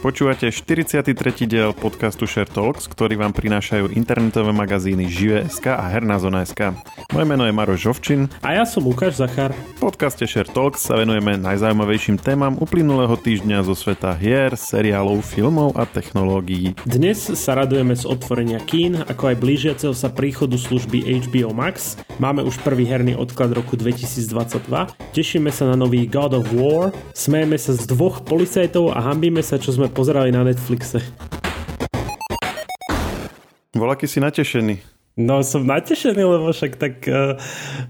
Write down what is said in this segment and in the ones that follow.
Počúvate 43. diel podcastu Share Talks, ktorý vám prinášajú internetové magazíny Žive.sk a Herná zona.sk. Moje meno je Maroš Žovčin. A ja som Lukáš Zachar. V podcaste Share Talks sa venujeme najzaujímavejším témam uplynulého týždňa zo sveta hier, seriálov, filmov a technológií. Dnes sa radujeme z otvorenia kín, ako aj blížiaceho sa príchodu služby HBO Max. Máme už prvý herný odklad roku 2022. Tešíme sa na nový God of War. Smejeme sa z dvoch policajtov a hambíme sa, čo sme pozerali na Netflixe. Volaký si natešený. No som natešený, lebo však tak uh,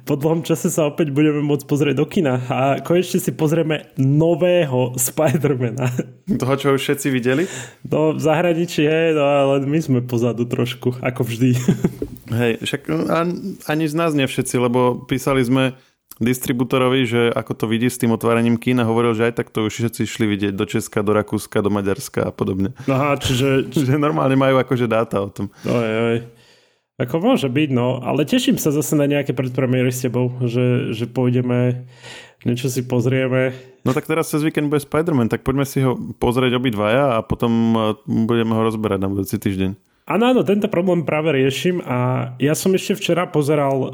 po dlhom čase sa opäť budeme môcť pozrieť do kina a konečne si pozrieme nového Spidermana. Toho, čo už všetci videli? No v zahraničí, hej, no ale my sme pozadu trošku, ako vždy. Hej, však ani z nás nie všetci, lebo písali sme distribútorovi, že ako to vidí s tým otváraním kína, hovoril, že aj tak to už všetci išli vidieť do Česka, do Rakúska, do Maďarska a podobne. Aha, čiže... že normálne majú akože dáta o tom. Oj, oj. Ako môže byť, no. Ale teším sa zase na nejaké predpremiéry s tebou, že, že pôjdeme, niečo si pozrieme. No tak teraz cez víkend bude Spider-Man, tak poďme si ho pozrieť obidvaja a potom eh, budeme ho rozberať na budúci týždeň. Áno, áno, tento problém práve riešim a ja som ešte včera pozeral uh,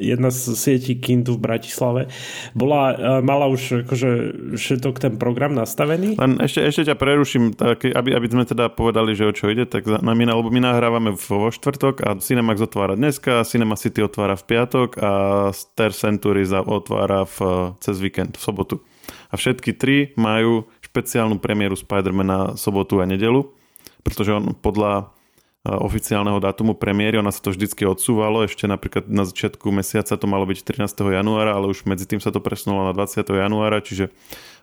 jedna z sietí kin tu v Bratislave. Bola, uh, mala už akože všetok ten program nastavený. Len ešte, ešte ťa preruším, tak, aby, aby sme teda povedali, že o čo ide, tak na my, lebo my nahrávame vo štvrtok a Cinemax otvára dneska, Cinema City otvára v piatok a Star Century otvára v, cez víkend, v sobotu. A všetky tri majú špeciálnu premiéru Spider-Man na sobotu a nedelu, pretože on podľa oficiálneho dátumu premiéry, ona sa to vždycky odsúvalo, ešte napríklad na začiatku mesiaca to malo byť 13. januára, ale už medzi tým sa to presunulo na 20. januára, čiže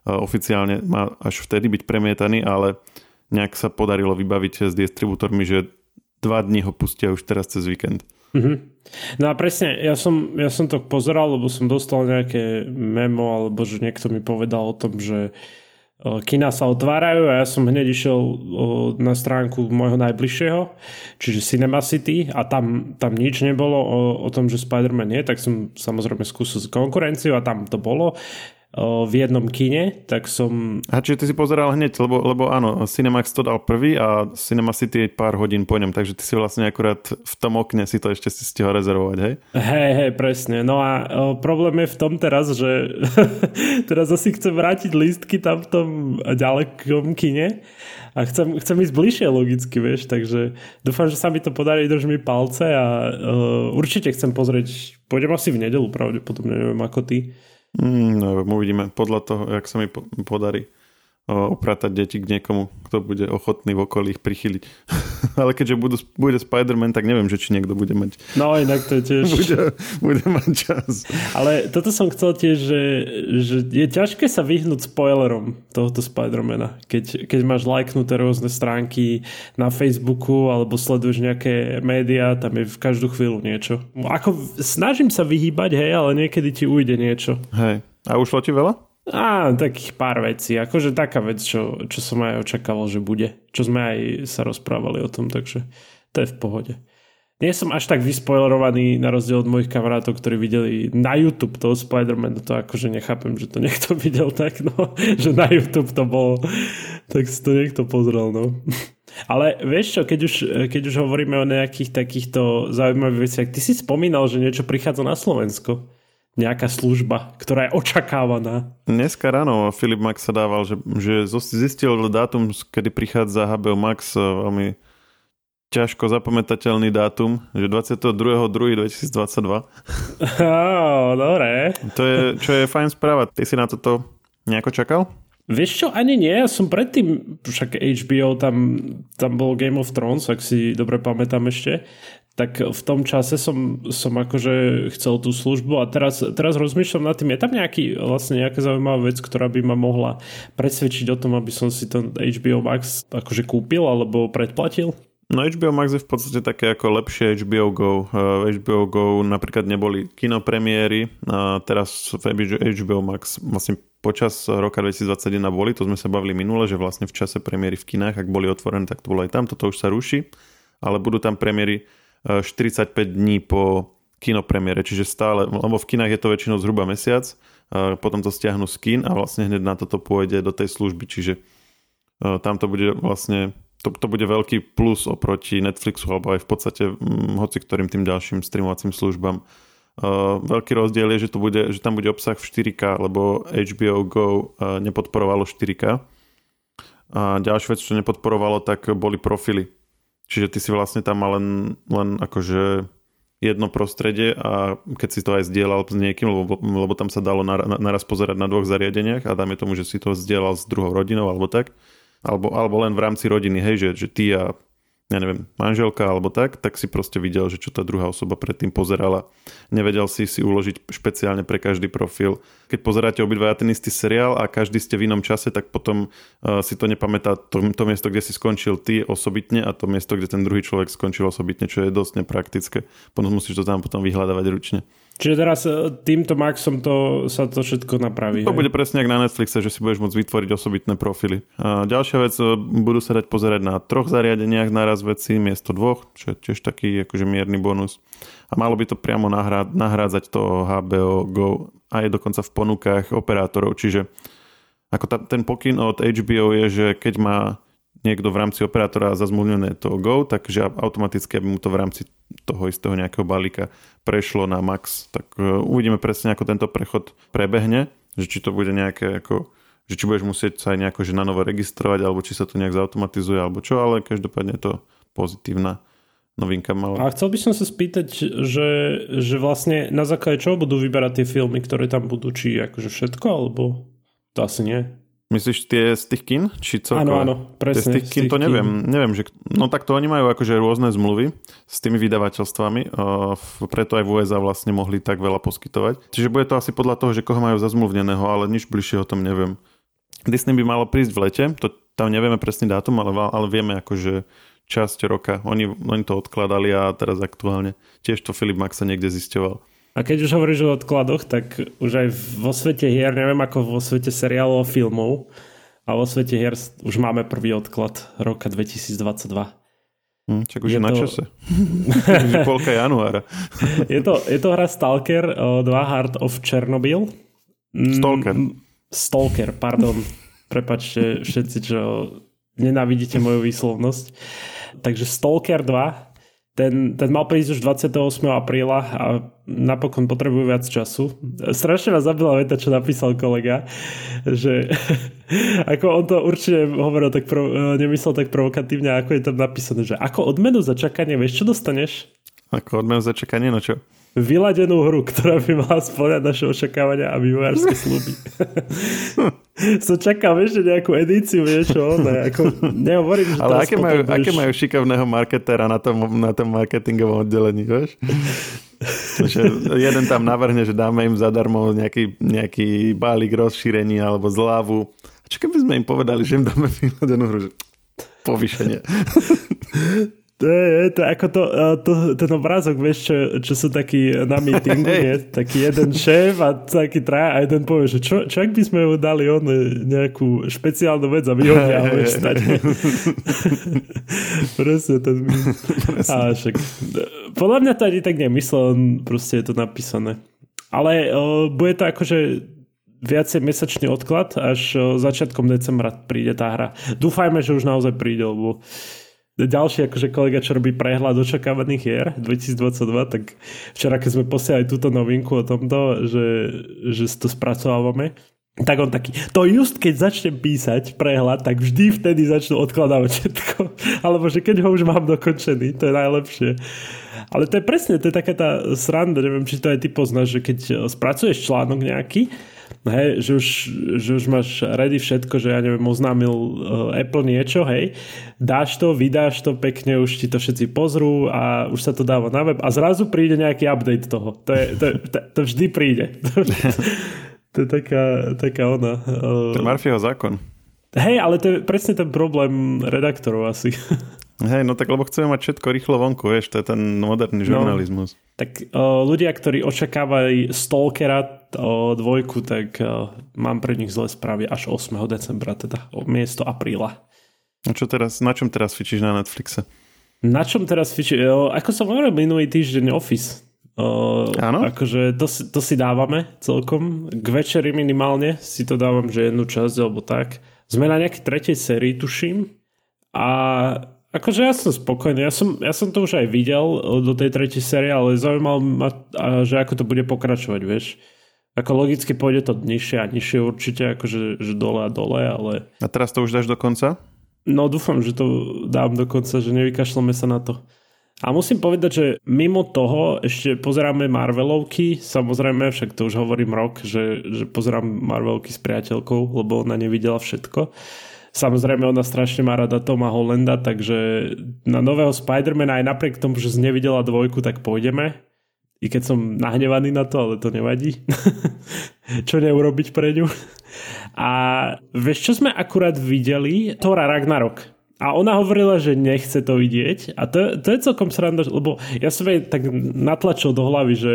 oficiálne má až vtedy byť premietaný, ale nejak sa podarilo vybaviť s distribútormi, že dva dní ho pustia už teraz cez víkend. Mm-hmm. No a presne, ja som, ja som to pozeral, lebo som dostal nejaké memo, alebo že niekto mi povedal o tom, že uh, kina sa otvárajú a ja som hneď išiel na stránku môjho najbližšieho, čiže Cinema City a tam, tam nič nebolo o, o tom, že Spider-Man je, tak som samozrejme skúsil konkurenciu a tam to bolo v jednom kine, tak som... A čiže ty si pozeral hneď, lebo, lebo áno, Cinemax to dal prvý a Cinema City je pár hodín po ňom, takže ty si vlastne akurát v tom okne si to ešte si stihol rezervovať, hej? Hej, hej, presne. No a o, problém je v tom teraz, že teraz asi chcem vrátiť lístky tam v tom ďalekom kine a chcem, chcem ísť bližšie logicky, vieš, takže dúfam, že sa mi to podarí, drž mi palce a uh, určite chcem pozrieť, pôjdem asi v nedelu pravdepodobne, neviem ako ty. Mm, no, uvidíme. Podľa toho, jak sa mi podarí upratať deti k niekomu, kto bude ochotný v okolí ich prichyliť. Ale keďže budú, bude Spider-Man, tak neviem, že či niekto bude mať... No inak to je tiež... bude, bude mať čas. Ale toto som chcel tiež, že, že je ťažké sa vyhnúť spoilerom tohoto Spider-Mana. Keď, keď máš lajknuté rôzne stránky na Facebooku alebo sleduješ nejaké médiá, tam je v každú chvíľu niečo. Ako snažím sa vyhýbať, hej, ale niekedy ti ujde niečo. Hej. A ušlo ti veľa? Á, takých pár vecí. Akože taká vec, čo, čo som aj očakával, že bude. Čo sme aj sa rozprávali o tom, takže to je v pohode. Nie som až tak vyspoilerovaný na rozdiel od mojich kamarátov, ktorí videli na YouTube toho Spider-Man. To akože nechápem, že to niekto videl tak, no. Že na YouTube to bolo. Tak si to niekto pozrel, no. Ale vieš čo, keď už, keď už hovoríme o nejakých takýchto zaujímavých veciach, ty si spomínal, že niečo prichádza na Slovensko nejaká služba, ktorá je očakávaná. Dneska ráno Filip Max sa dával, že, že zistil dátum, kedy prichádza HBO Max e, veľmi ťažko zapamätateľný dátum, že 22.2.2022. Oh, dobre. To je, čo je fajn správa. Ty si na toto nejako čakal? Vieš čo, ani nie, ja som predtým, však HBO, tam, tam bol Game of Thrones, ak si dobre pamätám ešte, tak v tom čase som, som akože chcel tú službu a teraz, teraz rozmýšľam nad tým, je tam nejaký, vlastne nejaká zaujímavá vec, ktorá by ma mohla presvedčiť o tom, aby som si ten HBO Max akože kúpil alebo predplatil? No HBO Max je v podstate také ako lepšie HBO Go. Uh, HBO Go napríklad neboli kinopremiéry, a teraz v HBO Max vlastne počas roka 2021 boli, to sme sa bavili minule, že vlastne v čase premiéry v kinách, ak boli otvorené, tak to bolo aj tam, toto už sa ruší, ale budú tam premiéry 45 dní po kinopremiére, čiže stále, lebo v kinách je to väčšinou zhruba mesiac, potom to stiahnu z kin a vlastne hneď na toto pôjde do tej služby, čiže tam to bude vlastne to, to bude veľký plus oproti Netflixu alebo aj v podstate hm, hoci ktorým tým ďalším streamovacím službám. Uh, veľký rozdiel je, že, to bude, že tam bude obsah v 4K, lebo HBO Go uh, nepodporovalo 4K. A ďalšia vec, čo nepodporovalo, tak boli profily. Čiže ty si vlastne tam mal len, len akože jedno prostredie a keď si to aj zdieľal s niekým, lebo, lebo tam sa dalo naraz pozerať na dvoch zariadeniach a dáme tomu, že si to zdieľal s druhou rodinou alebo tak, alebo, alebo len v rámci rodiny, hej, že, že ty a ja neviem, manželka alebo tak, tak si proste videl, že čo tá druhá osoba predtým pozerala. Nevedel si si uložiť špeciálne pre každý profil. Keď pozeráte obidva ten istý seriál a každý ste v inom čase, tak potom uh, si to nepamätá to, to miesto, kde si skončil ty osobitne a to miesto, kde ten druhý človek skončil osobitne, čo je dosť nepraktické. Potom musíš to tam potom vyhľadávať ručne. Čiže teraz e, týmto Maxom to, sa to všetko napraví. To hej? bude presne ako na Netflixe, že si budeš môcť vytvoriť osobitné profily. A ďalšia vec, e, budú sa dať pozerať na troch zariadeniach naraz veci miesto dvoch, čo je tiež taký akože mierny bonus. A malo by to priamo nahrá, nahrádzať to HBO Go aj dokonca v ponukách operátorov. Čiže ako ta, ten pokyn od HBO je, že keď má niekto v rámci operátora zazmluvnené to Go, takže automaticky, aby mu to v rámci toho istého nejakého balíka prešlo na Max, tak e, uvidíme presne, ako tento prechod prebehne, že či to bude nejaké ako že či budeš musieť sa aj nejako že na novo registrovať, alebo či sa to nejak zautomatizuje, alebo čo, ale každopádne je to pozitívna novinka mala. A chcel by som sa spýtať, že, že vlastne na základe čoho budú vyberať tie filmy, ktoré tam budú, či akože všetko, alebo to asi nie? Myslíš tie z tých kin? Či celkové? Áno, áno, presne. Tie z tých kin, to neviem. Kin. Neviem, že... No tak to oni majú akože rôzne zmluvy s tými vydavateľstvami, uh, preto aj v USA vlastne mohli tak veľa poskytovať. Čiže bude to asi podľa toho, že koho majú zazmluvneného, ale nič bližšie o tom neviem. Disney by malo prísť v lete, to tam nevieme presný dátum, ale, ale vieme akože časť roka. Oni, oni to odkladali a teraz aktuálne tiež to Filip Maxa niekde zisťoval. A keď už hovoríš o odkladoch, tak už aj vo svete hier, neviem ako vo svete seriálov filmov, a vo svete hier už máme prvý odklad roka 2022. Hm, čak už je, je na to... čase. polka januára. je, to, je to hra Stalker 2 Heart of Chernobyl. Mm, Stalker. Stalker, pardon. Prepačte všetci, čo nenávidíte moju výslovnosť. Takže Stalker 2 ten, ten mal prísť už 28. apríla a napokon potrebujú viac času. Strašne ma zabila veta, čo napísal kolega, že ako on to určite hovoril tak pro, nemyslel tak provokatívne, ako je tam napísané, že ako odmenu za čakanie, vieš, čo dostaneš? Ako odmenu za čakanie, no čo? Vyladenú hru, ktorá by mala spĺňať naše očakávania a vývojárske sluby. Som čakal ešte nejakú edíciu, niečo, ne, ako, nehovorím, že Ale aké majú, budeš... aké majú šikovného marketéra na tom, na tom marketingovom oddelení, vieš? že jeden tam navrhne, že dáme im zadarmo nejaký, nejaký balík rozšírení alebo zľavu. A čo keby sme im povedali, že im dáme vyladenú hru? Že povýšenie. To je, to ako to, to, ten obrázok, vieš, čo, čo sú takí na meetingu, nie? Taký jeden šéf a taký traja a jeden povie, že čo, čo ak by sme mu dali on nejakú špeciálnu vec a vyhodia ho stať. Presne ten A však, podľa mňa to ani tak nemyslel, proste je to napísané. Ale o, bude to akože viacej mesačný odklad, až o, začiatkom decembra príde tá hra. Dúfajme, že už naozaj príde, lebo ďalší akože kolega, čo robí prehľad očakávaných hier 2022, tak včera, keď sme posielali túto novinku o tomto, že, že to spracovávame, tak on taký, to just keď začnem písať prehľad, tak vždy vtedy začnú odkladávať všetko. Alebo že keď ho už mám dokončený, to je najlepšie. Ale to je presne, to je taká tá sranda, neviem, či to aj ty poznáš, že keď spracuješ článok nejaký, hej, že, už, že už máš ready všetko, že ja neviem, oznámil uh, Apple niečo, hej, dáš to, vydáš to pekne, už ti to všetci pozrú a už sa to dáva na web a zrazu príde nejaký update toho. To, je, to, to, to vždy príde. to je taká, taká ona. Uh, to je Murphyho zákon. Hej, ale to je presne ten problém redaktorov asi. Hej, no tak lebo chceme mať všetko rýchlo vonku, vieš, to je ten moderný no. žurnalizmus. No, tak uh, ľudia, ktorí očakávajú Stalkera uh, dvojku, tak uh, mám pre nich zlé správy až 8. decembra, teda miesto apríla. A čo teraz, na čom teraz fičíš na Netflixe? Na čom teraz fičíš? Ako som hovoril minulý týždeň Office. Uh, Áno? Akože to, to si dávame celkom. K večeri minimálne si to dávam, že jednu časť alebo tak Sme na nejakej tretej sérii, tuším. A akože ja som spokojný. Ja som, ja som to už aj videl do tej tretej série, ale zaujímal ma, že ako to bude pokračovať, vieš. Ako logicky pôjde to nižšie a nižšie určite, akože že dole a dole, ale... A teraz to už dáš do konca? No dúfam, že to dám do konca, že nevykašľame sa na to. A musím povedať, že mimo toho ešte pozeráme Marvelovky, samozrejme, však to už hovorím rok, že, že pozerám Marvelovky s priateľkou, lebo ona nevidela všetko. Samozrejme, ona strašne má rada Toma Hollanda, takže na nového Spidermana aj napriek tomu, že nevidela dvojku, tak pôjdeme. I keď som nahnevaný na to, ale to nevadí. čo neurobiť pre ňu. A vieš, čo sme akurát videli? Tora Ragnarok. A ona hovorila, že nechce to vidieť a to, to je celkom sranda, lebo ja som jej tak natlačil do hlavy, že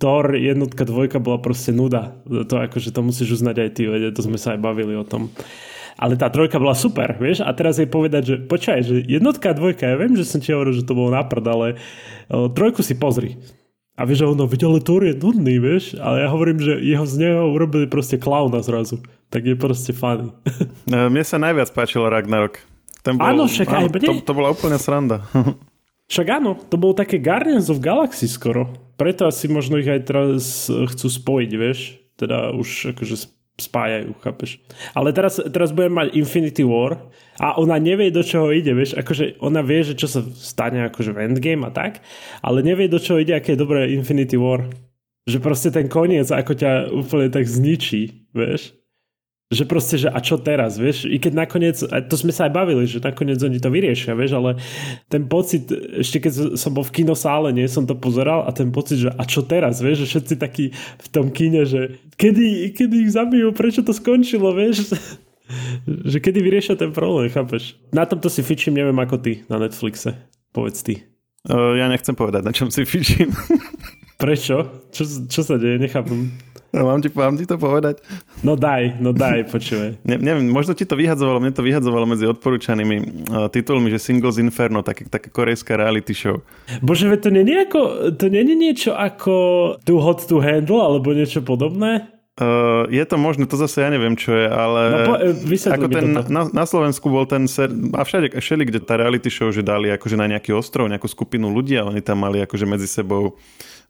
Thor jednotka, dvojka bola proste nuda. To akože to musíš uznať aj ty, to sme sa aj bavili o tom. Ale tá trojka bola super, vieš? A teraz jej povedať, že počkaj, že jednotka a dvojka, ja viem, že som ti hovoril, že to bolo naprd, ale o, trojku si pozri. A vieš, že ono, videl, ale Thor je nudný, vieš? Ale ja hovorím, že jeho z neho urobili proste klauna zrazu. Tak je proste funny. Mne sa najviac páčil Ragnarok. Ten bol, áno, však áno, aj mne. To, to bola úplne sranda. však áno, to bolo také Guardians of Galaxy skoro. Preto asi možno ich aj teraz chcú spojiť, vieš. Teda už akože spájajú, chápeš. Ale teraz, teraz budem mať Infinity War a ona nevie, do čoho ide, vieš. Akože ona vie, že čo sa stane akože v Endgame a tak, ale nevie, do čoho ide, aké je dobré Infinity War. Že proste ten koniec ako ťa úplne tak zničí, vieš že proste, že a čo teraz, vieš, i keď nakoniec, a to sme sa aj bavili, že nakoniec oni to vyriešia, vieš, ale ten pocit, ešte keď som bol v kinosále, nie, som to pozeral a ten pocit, že a čo teraz, vieš, že všetci takí v tom kine, že kedy, kedy ich zabijú, prečo to skončilo, vieš, že kedy vyriešia ten problém, chápeš. Na tomto si fičím, neviem ako ty na Netflixe, povedz ty. Uh, ja nechcem povedať, na čom si fičím. Prečo? Čo, čo sa deje? Nechápem. No, mám, ti, mám ti to povedať? No daj, no daj, počúvaj. Ne, neviem, možno ti to vyhadzovalo, mne to vyhadzovalo medzi odporúčanými uh, titulmi, že Singles Inferno, také, také korejská reality show. Bože, to nie, ako, to nie je niečo ako Too Hot to Handle, alebo niečo podobné? Uh, je to možné, to zase ja neviem, čo je, ale no, po, uh, ako ten, na, na Slovensku bol ten ser, a všade, všeli, kde tá reality show, že dali akože na nejaký ostrov, nejakú skupinu ľudí a oni tam mali akože medzi sebou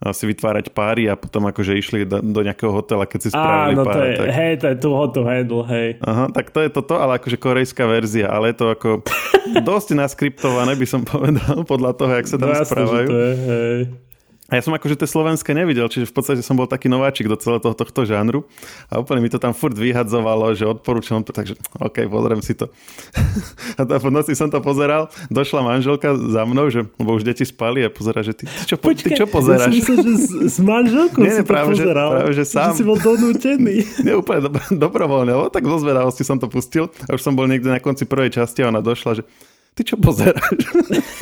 si vytvárať páry a potom akože išli do, do nejakého hotela, keď si spravili Áno, pár. To je, tak... Hej, to je too hot to handle, hej. Aha, tak to je toto, ale akože korejská verzia, ale je to ako dosť naskriptované, by som povedal, podľa toho, jak sa tam no, správajú. Jasne, to je, hej. A ja som akože tie slovenské nevidel, čiže v podstate som bol taký nováčik do celého toho, tohto žánru a úplne mi to tam furt vyhadzovalo, že odporúčam to, takže OK, pozriem si to. a to v noci som to pozeral, došla manželka za mnou, že, lebo už deti spali a pozera, že ty, ty, čo, Počkej, ty čo pozeráš? Ja myslel, že s, s manželkou Nie, si práve, to pozeral. Že, práve, že sám. Že si bol donútený. Nie, úplne do, dobrovoľne, lebo tak zo zvedavosti som to pustil a už som bol niekde na konci prvej časti a ona došla, že ty čo pozeráš?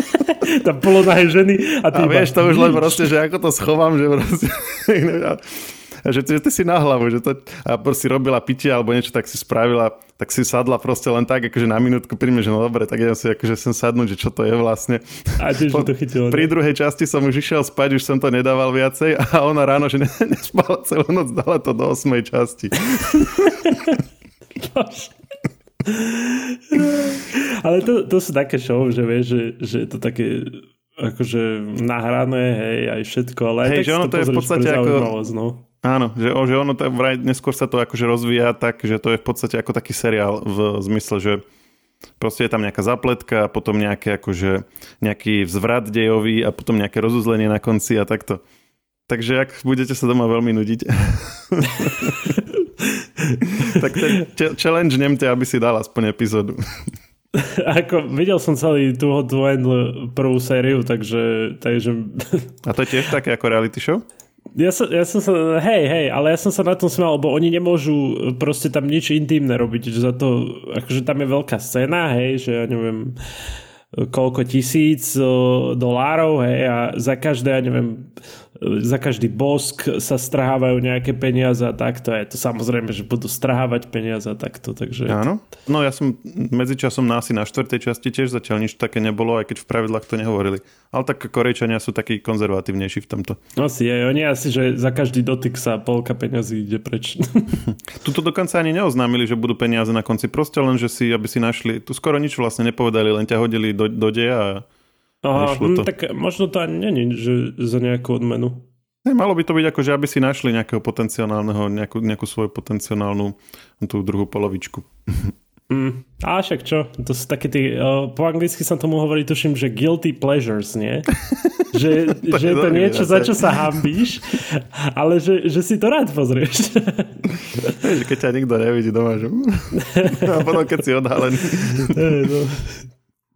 Tam polonahé ženy a ty A vieš, to už len proste, že ako to schovám, že proste... že, že ty si na hlavu, že to, a proste robila pitie alebo niečo, tak si spravila, tak si sadla proste len tak, akože na minútku pri mne, že no dobre, tak ja si akože sem sadnúť, že čo to je vlastne. A tiež po, to chytilo. Pri druhej časti som už išiel spať, už som to nedával viacej a ona ráno, že ne, nespala celú noc, dala to do 8 časti. Ale to, to sú také show, že vieš, že, že je to také akože nahrané, hej, aj všetko, ale hej, aj že ono to, to je v podstate ako... No. Áno, že, že ono to vraj neskôr sa to akože rozvíja tak, že to je v podstate ako taký seriál v zmysle, že proste je tam nejaká zapletka a potom nejaké akože nejaký vzvrat dejový a potom nejaké rozuzlenie na konci a takto. Takže ak budete sa doma veľmi nudiť, tak ten challenge nemte, aby si dal aspoň epizódu. Ako, videl som celý tú Hot prvú sériu, takže, takže... A to je tiež také ako reality show? Ja som, ja som sa, hej, hej, ale ja som sa na tom smial, lebo oni nemôžu proste tam nič intimné robiť, že za to, akože tam je veľká scéna, hej, že ja neviem, koľko tisíc dolárov, hej, a za každé, ja neviem, za každý bosk sa strhávajú nejaké peniaze a takto je to samozrejme, že budú strhávať peniaze a takto, takže... Áno, no ja som medzičasom na asi na štvrtej časti tiež zatiaľ nič také nebolo, aj keď v pravidlách to nehovorili. Ale tak Korejčania sú takí konzervatívnejší v tomto. Asi je, oni asi, že za každý dotyk sa polka peniazy ide preč. Tuto dokonca ani neoznámili, že budú peniaze na konci, proste len, že si, aby si našli, tu skoro nič vlastne nepovedali, len ťa hodili do, do deja a Aha, hm, tak možno to ani není, že za nejakú odmenu. Ne, malo by to byť ako, že aby si našli nejakého potenciálneho, nejakú, nejakú svoju potenciálnu tú druhú polovičku. Mm, a však čo, to sú také tí, uh, po anglicky sa tomu hovorí, tuším, že guilty pleasures, nie? že, to že je to niečo, za čo sa hambíš, ale že, že si to rád pozrieš. keď ťa nikto nevidí doma, že... a potom keď si odhalený.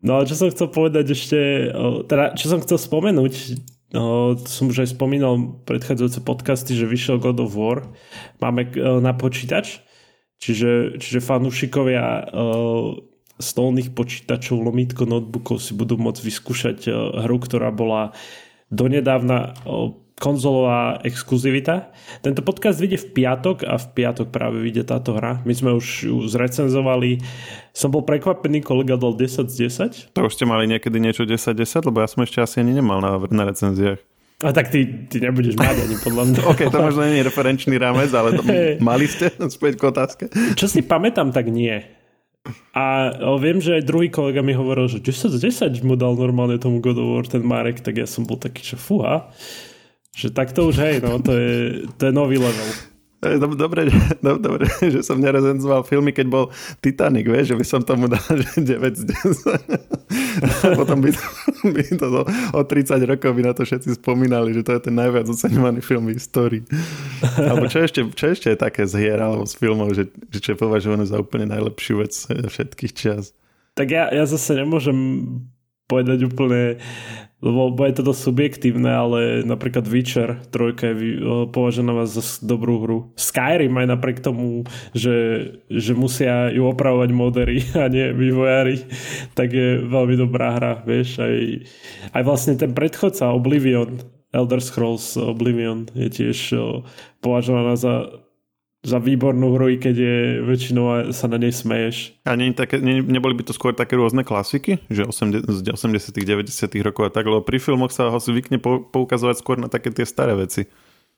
No. a čo som chcel povedať ešte, teda čo som chcel spomenúť, No, som už aj spomínal predchádzajúce podcasty, že vyšiel God of War. Máme na počítač, čiže, čiže fanúšikovia uh, stolných počítačov, lomitko notebookov si budú môcť vyskúšať uh, hru, ktorá bola donedávna konzolová exkluzivita. Tento podcast vyjde v piatok a v piatok práve vyjde táto hra. My sme už ju zrecenzovali. Som bol prekvapený, kolega dal 10 z 10. To už ste mali niekedy niečo 10-10, lebo ja som ešte asi ani nemal na, na recenziách. A tak ty, ty nebudeš mať ani podľa mňa. OK, to možno nie je referenčný rámec, ale to, mali ste späť k otázke? Čo si pamätám, tak nie. A viem, že aj druhý kolega mi hovoril, že 10 z 10 mu dal normálne tomu God of War ten Marek, tak ja som bol taký, že fúha. Že takto už hej, no, to je, to je nový level. Dobre, dobre, že som nerezenzoval filmy, keď bol Titanic, vieš, že by som tomu dal že 9 z 10. Potom by to, by to o 30 rokov by na to všetci spomínali, že to je ten najviac oceňovaný film v histórii. Alebo čo ešte, čo ešte je také z hier alebo z filmov, že, že čo je považované za úplne najlepšiu vec všetkých čas. Tak ja, ja zase nemôžem povedať úplne lebo bude to subjektívne, ale napríklad Witcher 3 je považená za dobrú hru. Skyrim aj napriek tomu, že, že musia ju opravovať modery a nie vývojári, tak je veľmi dobrá hra, vieš. Aj, aj vlastne ten predchodca Oblivion, Elder Scrolls Oblivion je tiež považovaná za za výbornú hru, i keď je väčšinou sa na nej smeješ. A nie, také, nie, neboli by to skôr také rôzne klasiky, že 80, z 80 90 rokov a tak, lebo pri filmoch sa ho zvykne poukazovať skôr na také tie staré veci.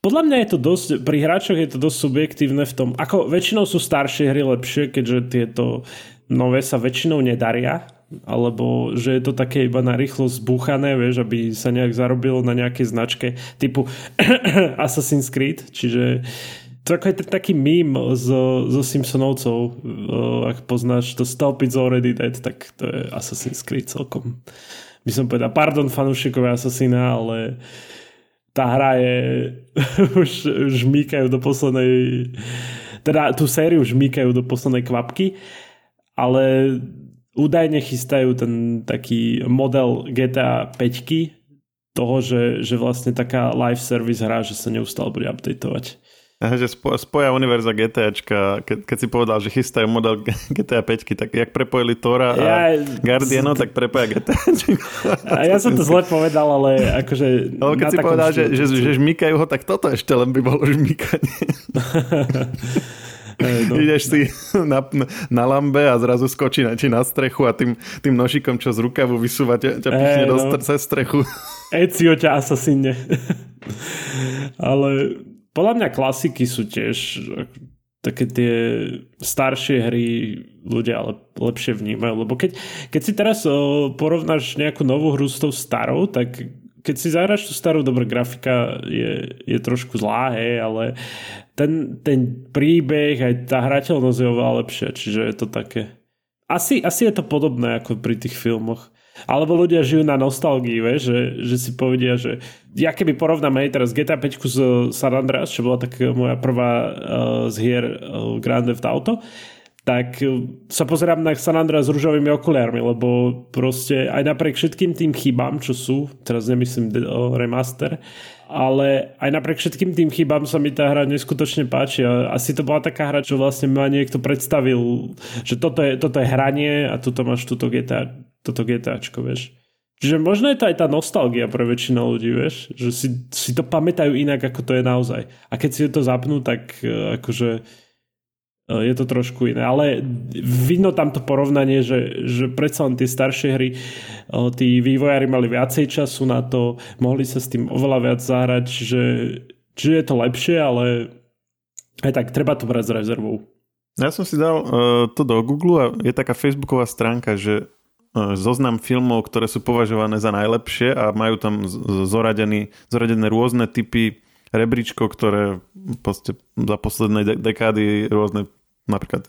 Podľa mňa je to dosť, pri hráčoch je to dosť subjektívne v tom, ako väčšinou sú staršie hry lepšie, keďže tieto nové sa väčšinou nedaria, alebo že je to také iba na rýchlo zbúchané, vieš, aby sa nejak zarobilo na nejakej značke typu Assassin's Creed, čiže to ako je taký mím zo, zo Simpsonovcov, uh, ak poznáš to Stop It's Already Dead, tak to je Assassin's Creed celkom. By som povedal, pardon fanúšikovia Assassina, ale tá hra je už, už mýkajú do poslednej teda tú sériu už do poslednej kvapky, ale údajne chystajú ten taký model GTA 5 toho, že, že vlastne taká live service hra, že sa neustále bude updateovať. Že spo, spoja univerza GTAčka, keď, keď si povedal, že chystajú model GTA 5, tak jak prepojili Tora a ja, Guardiano, tak prepoja GTAčka. A ja som to zle povedal, ale akože... Ale keď si povedal, že, že, že žmýkajú ho, tak toto ešte len by bolo žmýkanie. Hey, no. Ideš si na, na lambe a zrazu skočí na, či na strechu a tým, tým nožikom, čo z rukavu vysúva, ťa, ťa pichne hey, do no. cez strechu. Ecio ťa asasíne. Ale podľa mňa klasiky sú tiež také tie staršie hry ľudia ale lepšie vnímajú, lebo keď, keď si teraz porovnáš nejakú novú hru s tou starou, tak keď si zahraš tú starú, dobrá grafika je, je trošku zlá, hej, ale ten, ten príbeh, aj tá hrateľnosť je oveľa lepšia, čiže je to také... Asi, asi je to podobné ako pri tých filmoch. Alebo ľudia žijú na nostalgii, vieš, že, že si povedia, že ja keby porovnám aj teraz GTA 5 z San Andreas, čo bola tak moja prvá uh, z hier uh, Grand Theft Auto, tak sa pozerám na San Andreas s rúžovými okuliarmi, lebo proste aj napriek všetkým tým chybám, čo sú, teraz nemyslím uh, remaster, ale aj napriek všetkým tým chybám sa mi tá hra neskutočne páči a asi to bola taká hra, čo vlastne ma niekto predstavil, že toto je, toto je hranie a tuto máš túto GTA toto GTAčko, vieš. Čiže možno je to aj tá nostalgia pre väčšinu ľudí, vieš, že si, si to pamätajú inak, ako to je naozaj. A keď si to zapnú, tak uh, akože uh, je to trošku iné. Ale vidno tam to porovnanie, že, že predsa len tie staršie hry, uh, tí vývojári mali viacej času na to, mohli sa s tým oveľa viac zahrať, že, že je to lepšie, ale aj tak treba to brať s rezervou. Ja som si dal uh, to do Google a je taká facebooková stránka, že zoznam filmov, ktoré sú považované za najlepšie a majú tam zoradený, zoradené rôzne typy rebríčkov, ktoré za posledné de- dekády rôzne napríklad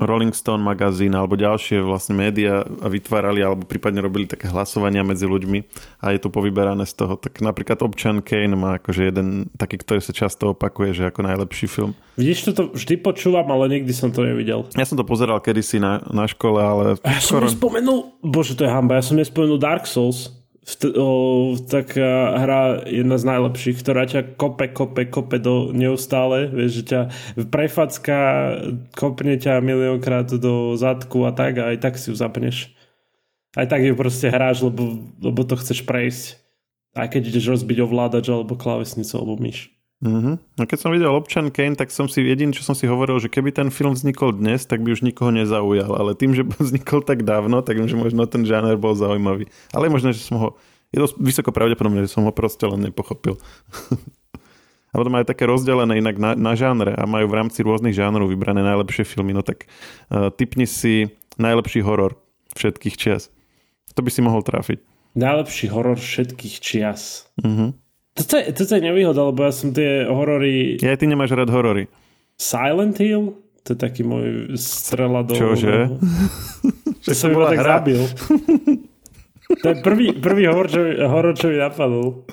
Rolling Stone magazín alebo ďalšie vlastne médiá vytvárali alebo prípadne robili také hlasovania medzi ľuďmi a je to povyberané z toho. Tak napríklad Občan Kane má akože jeden taký, ktorý sa často opakuje, že ako najlepší film. Vidíš, to vždy počúvam, ale nikdy som to nevidel. Ja som to pozeral kedysi na, na škole, ale... A ja som skoro... nespomenul, bože to je hamba, ja som nespomenul Dark Souls o, taká hra jedna z najlepších, ktorá ťa kope, kope, kope do neustále, vieš, že ťa prefacka, kopne ťa miliónkrát do zadku a tak a aj tak si ju zapneš. Aj tak ju proste hráš, lebo, lebo to chceš prejsť. Aj keď ideš rozbiť ovládač alebo klávesnicu alebo myš. Mm-hmm. No keď som videl Občan Kane, tak som si jediný, čo som si hovoril, že keby ten film vznikol dnes, tak by už nikoho nezaujal. Ale tým, že vznikol tak dávno, tak že možno ten žáner bol zaujímavý. Ale možno, že som ho... Je to vysoko pravdepodobné, že som ho proste len nepochopil. a potom aj také rozdelené inak na, na žánre a majú v rámci rôznych žánrov vybrané najlepšie filmy. No tak uh, typni si najlepší horor všetkých čias. To by si mohol trafiť. Najlepší horor všetkých čias. Uh-huh. Toto je, toto je nevýhoda, lebo ja som tie horory... Ja ty nemáš rád horory. Silent Hill? To je taký môj strela do... Čože? To som iba tak hra. zabil. To je prvý, prvý horor, čo, horor, čo mi napadol.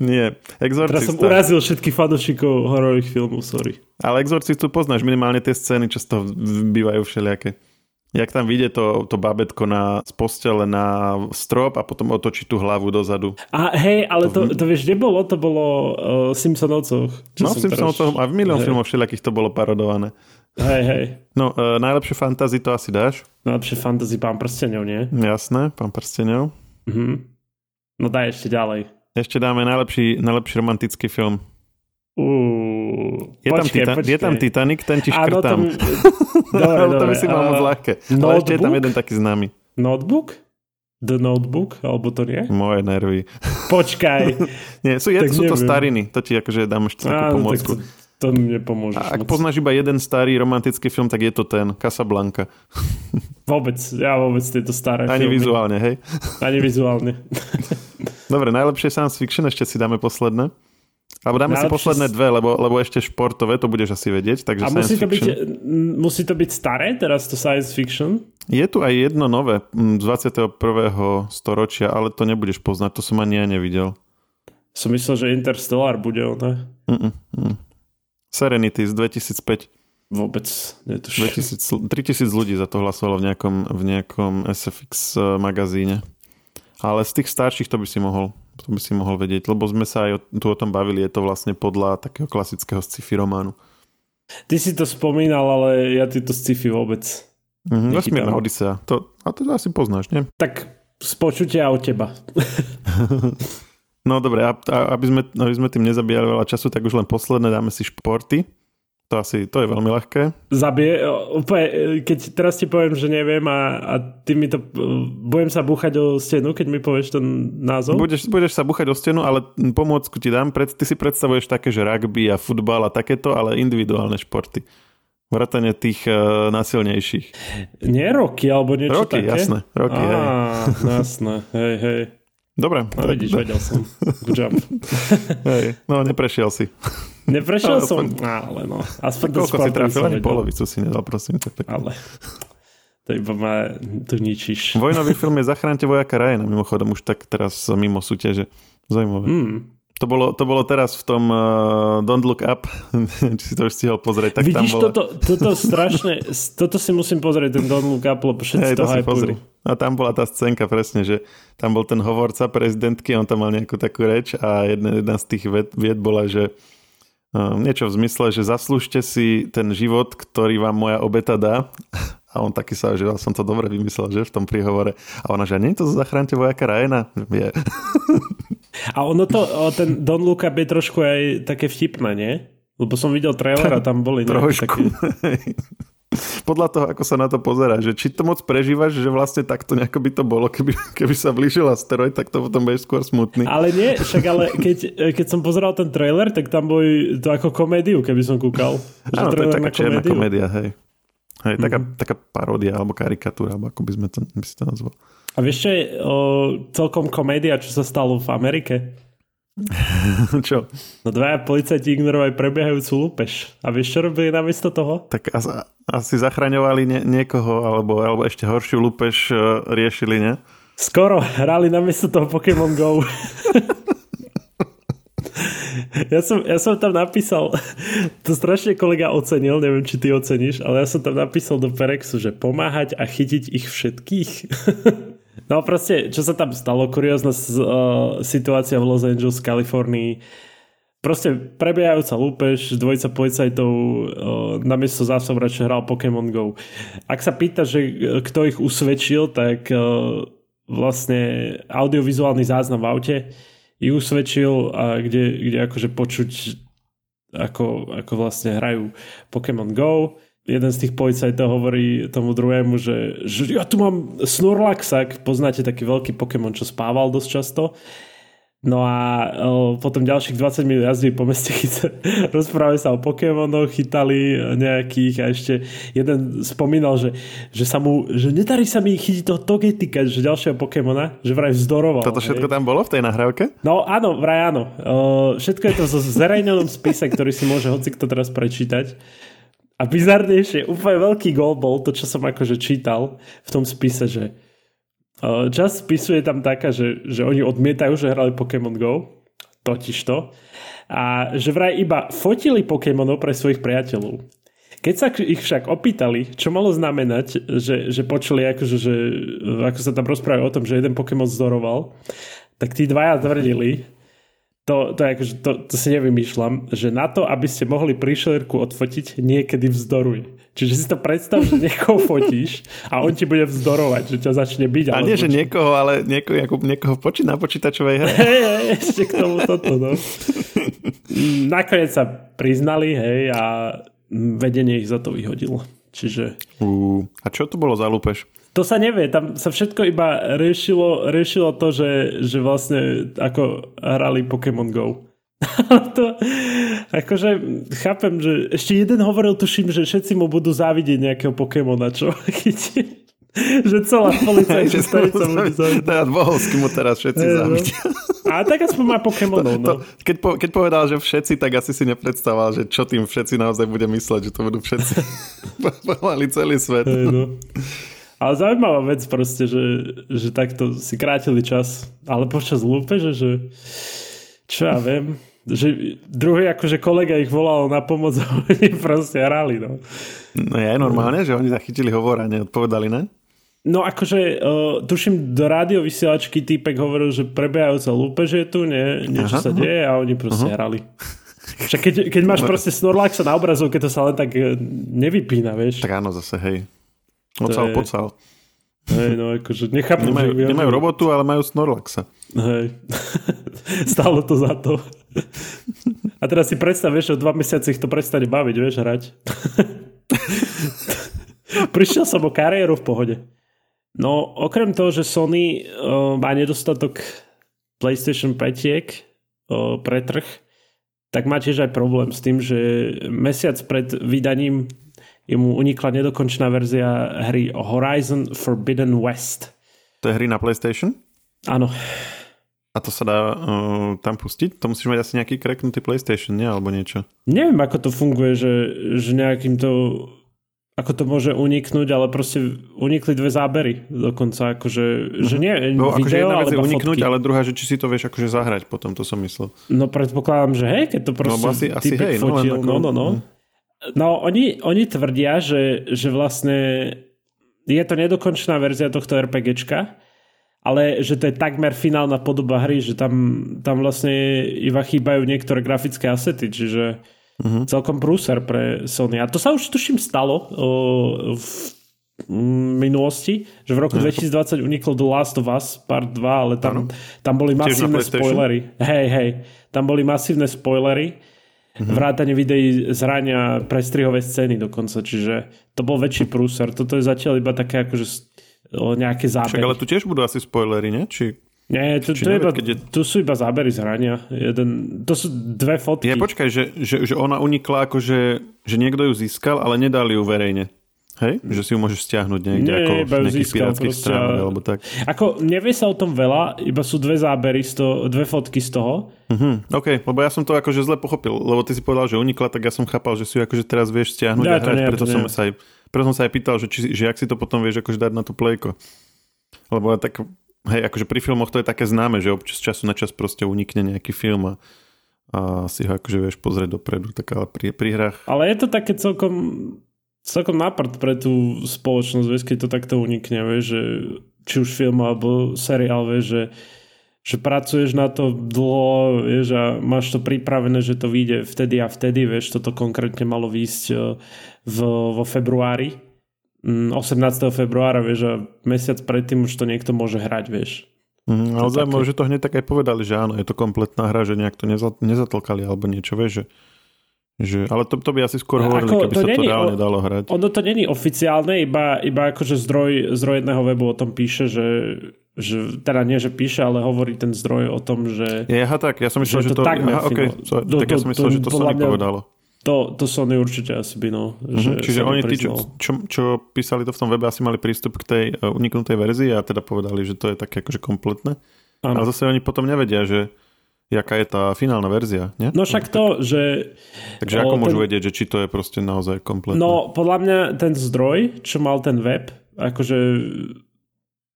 Nie, Exorcista. Teraz som urazil všetkých fadošikov hororových filmov, sorry. Ale Exorcistu poznáš, minimálne tie scény, čo z toho bývajú všelijaké. Jak tam vyjde to, to babetko na, z postele na strop a potom otočí tú hlavu dozadu. A hej, ale to, to, to vieš, kde bolo? To bolo uh, Simpsonovcoch. No, v Simpsonovcoch a v milión filmov všelijakých to bolo parodované. Hej, hej. No, uh, najlepšie fantasy to asi dáš? Najlepšie fantasy Pán prstenov, nie? Jasné, Pán prstenov. Mhm. No daj ešte ďalej. Ešte dáme najlepší, najlepší romantický film. Uh, je, počkej, tam tita- počkej. je tam Titanic, ten ti škrtám. Áno, to, dobre, dobre, to by si mal moc ľahké. Ale ešte je tam jeden taký známy. Notebook? The Notebook? Alebo to nie? Moje nervy. Počkaj. nie, sú, je, sú to stariny. To ti akože dám ešte takú pomôcku. To, to mi nepomôžeš. A ak moc. poznáš iba jeden starý romantický film, tak je to ten, Casablanca. vôbec, ja vôbec tieto staré Ani filmy. vizuálne, hej? Ani vizuálne. Dobre, najlepšie science fiction, ešte si dáme posledné. Alebo dáme Najlepšie... si posledné dve, lebo, lebo ešte športové, to budeš asi vedieť. Takže a musí to, byť, musí to byť staré, teraz to science fiction? Je tu aj jedno nové z 21. storočia, ale to nebudeš poznať, to som ani ja nevidel. Som myslel, že Interstellar bude ono. Mm-mm. Serenity z 2005. Vôbec netuším. 3000 ľudí za to hlasovalo v nejakom, v nejakom SFX eh, magazíne. Ale z tých starších to by si mohol to by si mohol vedieť, lebo sme sa aj tu o tom bavili, je to vlastne podľa takého klasického sci-fi románu. Ty si to spomínal, ale ja tieto sci-fi vôbec mm-hmm, Vesmírna Odisea. To, a to asi poznáš, nie? Tak z počutia od teba. no dobre, a, a, aby, sme, aby sme tým nezabíjali veľa času, tak už len posledné dáme si športy. To asi, to je veľmi ľahké. Zabie, úplne, keď teraz ti poviem, že neviem a, a ty mi to, budem sa búchať o stenu, keď mi povieš ten názov? Budeš, budeš sa búchať o stenu, ale pomôcku ti dám. Pred, ty si predstavuješ také, že rugby a futbal a takéto, ale individuálne športy. Vrátane tých uh, násilnejších. Nie roky, alebo niečo roky, také? jasné. Roky, Á, hej. jasné, hej, hej. Dobre. No vidíš, vedel som. Good job. Hej, no neprešiel si. Neprešiel no, som, ale no. Aspoň to Koľko si trafil? Ani polovicu si nedal, prosím. Tak ale to iba ma tu ničíš. Vojnový film je Zachránte vojaka Rajana, mimochodom už tak teraz mimo súťaže. Zaujímavé. Mm. To bolo, to bolo teraz v tom uh, Don't Look Up, či si to už stihol pozrieť. Tak Vidíš, tam bola... toto, toto strašne, toto si musím pozrieť, ten Don't Look Up, lebo všetci hey, to, to pozri. A tam bola tá scénka presne, že tam bol ten hovorca prezidentky, on tam mal nejakú takú reč a jedna, jedna z tých vied, vied bola, že uh, niečo v zmysle, že zaslúžte si ten život, ktorý vám moja obeta dá A on taký sa, že som to dobre vymyslel, že v tom príhovore. A ona, že nie je to zachránte vojaka Ryana? Je. A ono to, ten Don Luca je trošku aj také vtipné, nie? Lebo som videl trailer a tam boli nejaké také... Podľa toho, ako sa na to pozera, že či to moc prežívaš, že vlastne takto nejako by to bolo, keby, keby sa blížil asteroid, tak to potom budeš skôr smutný. Ale nie, však ale keď, keď som pozeral ten trailer, tak tam boli to ako komédiu, keby som kúkal. Áno, to je taká čierna komédia, hej. Hej, taká, mm-hmm. taká paródia alebo karikatúra, alebo ako by sme to, by si to nazval. A vieš, čo je o, celkom komédia, čo sa stalo v Amerike? čo? No dvaja policajti ignorovali prebiehajúcu lúpež. A vieš, čo robili namiesto toho? Tak asi, asi zachraňovali nie, niekoho, alebo, alebo ešte horšiu lúpež uh, riešili, ne? Skoro, hrali namiesto toho Pokémon Go. ja, som, ja som tam napísal, to strašne kolega ocenil, neviem, či ty oceníš, ale ja som tam napísal do Perexu, že pomáhať a chytiť ich všetkých. No proste, čo sa tam stalo, kuriózna uh, situácia v Los Angeles, Kalifornii. Proste prebiehajúca lúpež, dvojica policajtov uh, namiesto zásobra, hral Pokémon Go. Ak sa pýta, že uh, kto ich usvedčil, tak uh, vlastne audiovizuálny záznam v aute ich usvedčil, a kde, kde akože počuť ako, ako vlastne hrajú Pokémon Go jeden z tých policajtov hovorí tomu druhému, že, že ja tu mám Snorlaxak, poznáte taký veľký Pokémon, čo spával dosť často. No a o, potom ďalších 20 minút jazdí po meste, chyce, rozprávali sa o Pokémonoch, chytali nejakých a ešte jeden spomínal, že, že sa mu, že nedarí sa mi chytiť toho Togetika, že ďalšieho Pokémona, že vraj vzdoroval. Toto všetko hej. tam bolo v tej nahrávke? No áno, vraj áno. O, všetko je to zo zverejnenom spise, ktorý si môže hoci kto teraz prečítať. A bizarnejšie, úplne veľký gol bol to, čo som akože čítal v tom spise, že čas spisu je tam taká, že, že oni odmietajú, že hrali Pokémon Go, totiž to, a že vraj iba fotili Pokémonov pre svojich priateľov. Keď sa ich však opýtali, čo malo znamenať, že, že počuli, akože, že, ako sa tam rozprávajú o tom, že jeden Pokémon zdoroval, tak tí dvaja tvrdili, to, to, akože, to, to si nevymýšľam, že na to, aby ste mohli príšerku odfotiť, niekedy vzdoruj. Čiže si to predstav, že niekoho fotíš a on ti bude vzdorovať, že ťa začne byť. A nie, že niekoho, ale niekoho, ako niekoho poči na počítačovej hre. Hej, hej, ešte k tomu toto, no. Nakoniec sa priznali, hej, a vedenie ich za to vyhodilo. Čiže... Uh, a čo to bolo za lúpež? To sa nevie, tam sa všetko iba riešilo, riešilo to, že, že vlastne ako hrali Pokémon Go. to, akože chápem, že ešte jeden hovoril, tuším, že všetci mu budú závidieť nejakého Pokémona, čo chytí. že celá policajná stanica závidieť. Teda Bohovsky mu teraz všetci závidia. No. A tak aspoň má Pokémonov, no. keď, po, keď povedal, že všetci, tak asi si nepredstavoval, že čo tým všetci naozaj bude mysleť, že to budú všetci. Pomali celý svet. Hey, no. Ale zaujímavá vec proste, že, že takto si krátili čas. Ale počas lúpeže, že čo ja viem, že druhý akože kolega ich volal na pomoc a oni proste hrali, no. No je normálne, že oni zachytili hovor a neodpovedali, ne? No akože, uh, tuším, do rádiovysielačky týpek hovoril, že prebiehajúca lúpež je tu, nie, niečo aha, sa deje a oni proste aha. hrali. Však keď, keď máš proste Snorlaxa na obrazovke, to sa len tak e, nevypína, vieš. Tak áno, zase, hej. Ocal, je... pocal. Hej, no akože nechápem, nemajú, že... Nemajú robotu, ale majú Snorlaxa. Hej. Stalo to za to. A teraz si predstav, vieš, o dva mesiace ich to prestane baviť, vieš, hrať. Prišiel som o kariéru v pohode. No, okrem toho, že Sony uh, má nedostatok PlayStation 5 uh, pre trh, tak má tiež aj problém s tým, že mesiac pred vydaním mu unikla nedokončená verzia hry Horizon Forbidden West. To je hry na PlayStation? Áno. A to sa dá uh, tam pustiť? To musíš mať asi nejaký kreknutý PlayStation, nie? Alebo niečo. Neviem, ako to funguje, že, že nejakým to ako to môže uniknúť, ale proste unikli dve zábery dokonca, akože, uh-huh. že nie no, video, akože jedna vec je uniknúť, fotky. ale druhá, že či si to vieš akože zahrať potom, to som myslel. No predpokladám, že hej, keď to no, proste no, asi, asi hej, fotil, no, no, no, no. No, oni, oni tvrdia, že, že vlastne je to nedokončená verzia tohto RPGčka, ale že to je takmer finálna podoba hry, že tam, tam vlastne iba chýbajú niektoré grafické asety, čiže uh-huh. celkom prúser pre Sony. A to sa už tuším stalo o, v minulosti, že v roku 2020 uniklo The Last of Us Part 2, ale tam, tam boli masívne spoilery. Hej, hej, tam boli masívne spoilery, mm-hmm. vrátane videí zrania prestrihové scény dokonca, čiže to bol väčší prúser. Toto je zatiaľ iba také akože nejaké zábery. Však ale tu tiež budú asi spoilery, nie? Či nie, tu, tu, iba, je... tu sú iba zábery z hrania. Jeden, to sú dve fotky. Nie, počkaj, že, že, že ona unikla akože, že niekto ju získal, ale nedali ju verejne. Hej? Že si ju môžeš stiahnuť niekde Nie, ako iba nejakých pirátskych stránok alebo tak. Ako nevie sa o tom veľa, iba sú dve zábery, z toho, dve fotky z toho. Uh-huh. OK, lebo ja som to akože zle pochopil, lebo ty si povedal, že unikla, tak ja som chápal, že si ju akože teraz vieš stiahnuť ja, a hrať, nie, preto, som sa aj, preto som sa aj pýtal, že, či, že jak si to potom vieš akože dať na tú plejko. Lebo tak, hej, akože pri filmoch to je také známe, že občas času na čas proste unikne nejaký film a a si ho akože vieš pozrieť dopredu, tak ale pri, pri hrách. Ale je to také celkom celkom nápad pre tú spoločnosť, vieš, keď to takto unikne, vieš, že či už film alebo seriál, vieš, že, že pracuješ na to dlho, vieš, a máš to pripravené, že to vyjde vtedy a vtedy, vieš, toto konkrétne malo výjsť e, v, vo februári, 18. Mm, februára, vieš, a mesiac predtým už to niekto môže hrať, vieš. Mm, ale zaujímavé, že to hneď tak aj povedali, že áno, je to kompletná hra, že nejak to nezatlkali alebo niečo, vieš, že že, ale to, to by asi skôr hovorili, ako, keby to sa to reálne dalo hrať. Ono to není oficiálne, iba, iba akože zdroj, zdroj jedného webu o tom píše, že, že teda nie, že píše, ale hovorí ten zdroj o tom, že... Je, aha, tak, ja som myslel, že, že to... Tak, aha, okay, so, to, tak ja som myslel, to, že to Sony mňa, povedalo. To, to Sony určite asi by, no. Mm-hmm. Že Čiže oni, tí, čo, čo, čo písali to v tom webe, asi mali prístup k tej uh, uniknutej verzii a teda povedali, že to je také akože kompletné. Ano. Ale zase oni potom nevedia, že jaká je tá finálna verzia, nie? No však to, že... Takže ako ten... môžu vedieť, že či to je proste naozaj kompletné? No podľa mňa ten zdroj, čo mal ten web, akože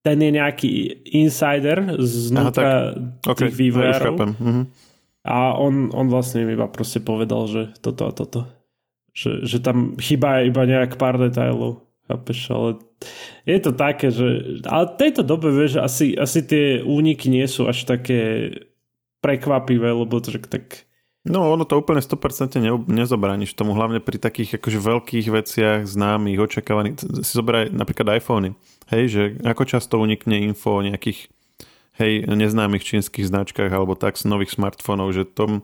ten je nejaký insider znútra Aha, tých okay. vývojárov. Ja mhm. A on, on vlastne mi iba proste povedal, že toto a toto. Že, že tam chýba iba nejak pár detailov. Chápeš, ale je to také, že ale v tejto dobe, vieš, asi, asi tie úniky nie sú až také prekvapivé, lebo to, tak... No ono to úplne 100% ne, tomu, hlavne pri takých akože veľkých veciach, známych, očakávaných. Si zoberaj napríklad iPhony. Hej, že ako často unikne info o nejakých hej, neznámych čínskych značkách alebo tak z nových smartfónov, že to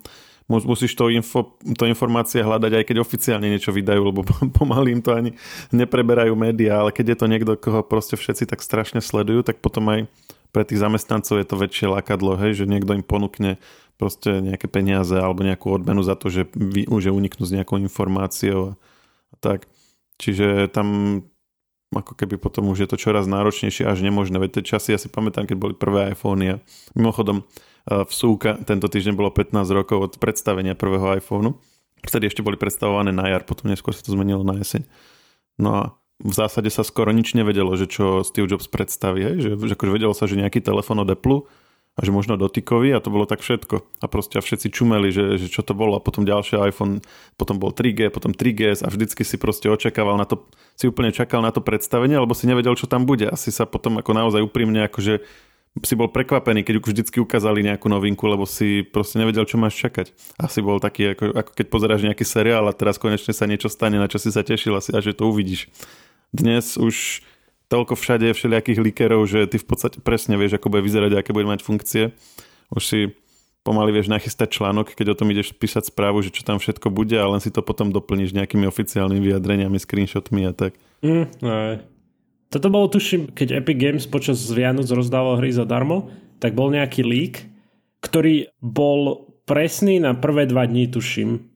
musíš to, info, to informácie hľadať, aj keď oficiálne niečo vydajú, lebo pomaly im to ani nepreberajú médiá, ale keď je to niekto, koho proste všetci tak strašne sledujú, tak potom aj pre tých zamestnancov je to väčšie lakadlo, hej, že niekto im ponúkne proste nejaké peniaze alebo nejakú odmenu za to, že, vy, že uniknú s nejakou informáciou a tak. Čiže tam ako keby potom už je to čoraz náročnejšie až nemožné. Veď tie časy, ja si pamätám, keď boli prvé iPhony a mimochodom v Súka tento týždeň bolo 15 rokov od predstavenia prvého iPhoneu. Vtedy ešte boli predstavované na jar, potom neskôr sa to zmenilo na jeseň. No a v zásade sa skoro nič nevedelo, že čo Steve Jobs predstaví, hej? Že, že akože vedelo sa, že nejaký telefón od Apple a že možno dotykový a to bolo tak všetko. A proste všetci čumeli, že, že čo to bolo a potom ďalší iPhone, potom bol 3G, potom 3GS a vždycky si proste očakával na to, si úplne čakal na to predstavenie, alebo si nevedel, čo tam bude. Asi sa potom ako naozaj úprimne akože si bol prekvapený, keď už vždycky ukázali nejakú novinku, lebo si proste nevedel, čo máš čakať. Asi bol taký, ako, ako keď pozeráš nejaký seriál a teraz konečne sa niečo stane, na čo si sa tešil asi a že to uvidíš. Dnes už toľko všade všelijakých likerov, že ty v podstate presne vieš, ako bude vyzerať, aké bude mať funkcie. Už si pomaly vieš nachystať článok, keď o tom ideš písať správu, že čo tam všetko bude a len si to potom doplníš nejakými oficiálnymi vyjadreniami, screenshotmi a tak. Mm, aj. Toto bolo tuším, keď Epic Games počas Vianoc rozdával hry zadarmo, tak bol nejaký leak, ktorý bol presný na prvé dva dní, tuším.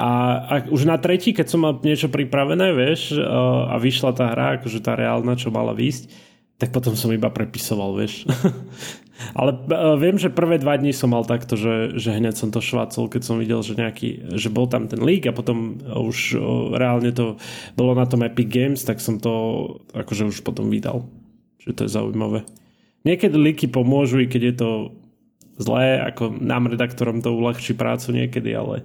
A, a už na tretí, keď som mal niečo pripravené, vieš, a vyšla tá hra, akože tá reálna, čo mala výsť, tak potom som iba prepisoval, vieš. Ale uh, viem, že prvé dva dní som mal takto, že, že hneď som to švácol, keď som videl, že nejaký, že bol tam ten leak a potom už uh, reálne to bolo na tom Epic Games, tak som to akože už potom vydal. Že to je zaujímavé. Niekedy leaky pomôžu, i keď je to zlé, ako nám redaktorom to uľahčí prácu niekedy, ale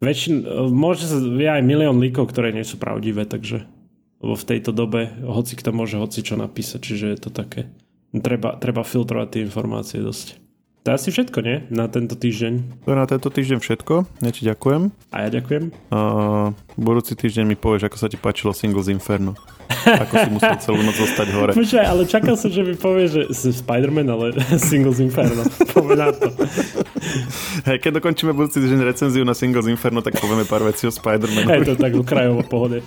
väčšin, môže sa, je aj milión líkov, ktoré nie sú pravdivé, takže lebo v tejto dobe hoci kto môže hoci čo napísať, čiže je to také treba, treba filtrovať tie informácie dosť. To je asi všetko, nie? Na tento týždeň. To je na tento týždeň všetko. Ja ti ďakujem. A ja ďakujem. A budúci týždeň mi povieš, ako sa ti páčilo Singles Inferno. Ako si musel celú noc zostať hore. Počkaj, ale čakal som, že mi povie, že Spider-Man, ale Singles Inferno. Poďme na to. Hej, keď dokončíme budúci týždeň recenziu na Singles Inferno, tak povieme pár vecí o Spider-Manu. Hej, to tak okrajovo pohode.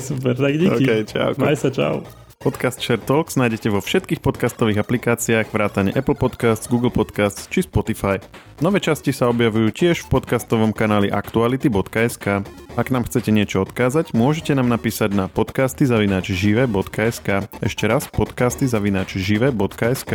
Super, tak díky. Okay, čau. Maj sa, čau. Podcast Share Talks nájdete vo všetkých podcastových aplikáciách vrátane Apple Podcasts, Google Podcasts či Spotify. Nové časti sa objavujú tiež v podcastovom kanáli aktuality.sk. Ak nám chcete niečo odkázať, môžete nám napísať na podcasty.žive.sk. Ešte raz podcasty.žive.sk.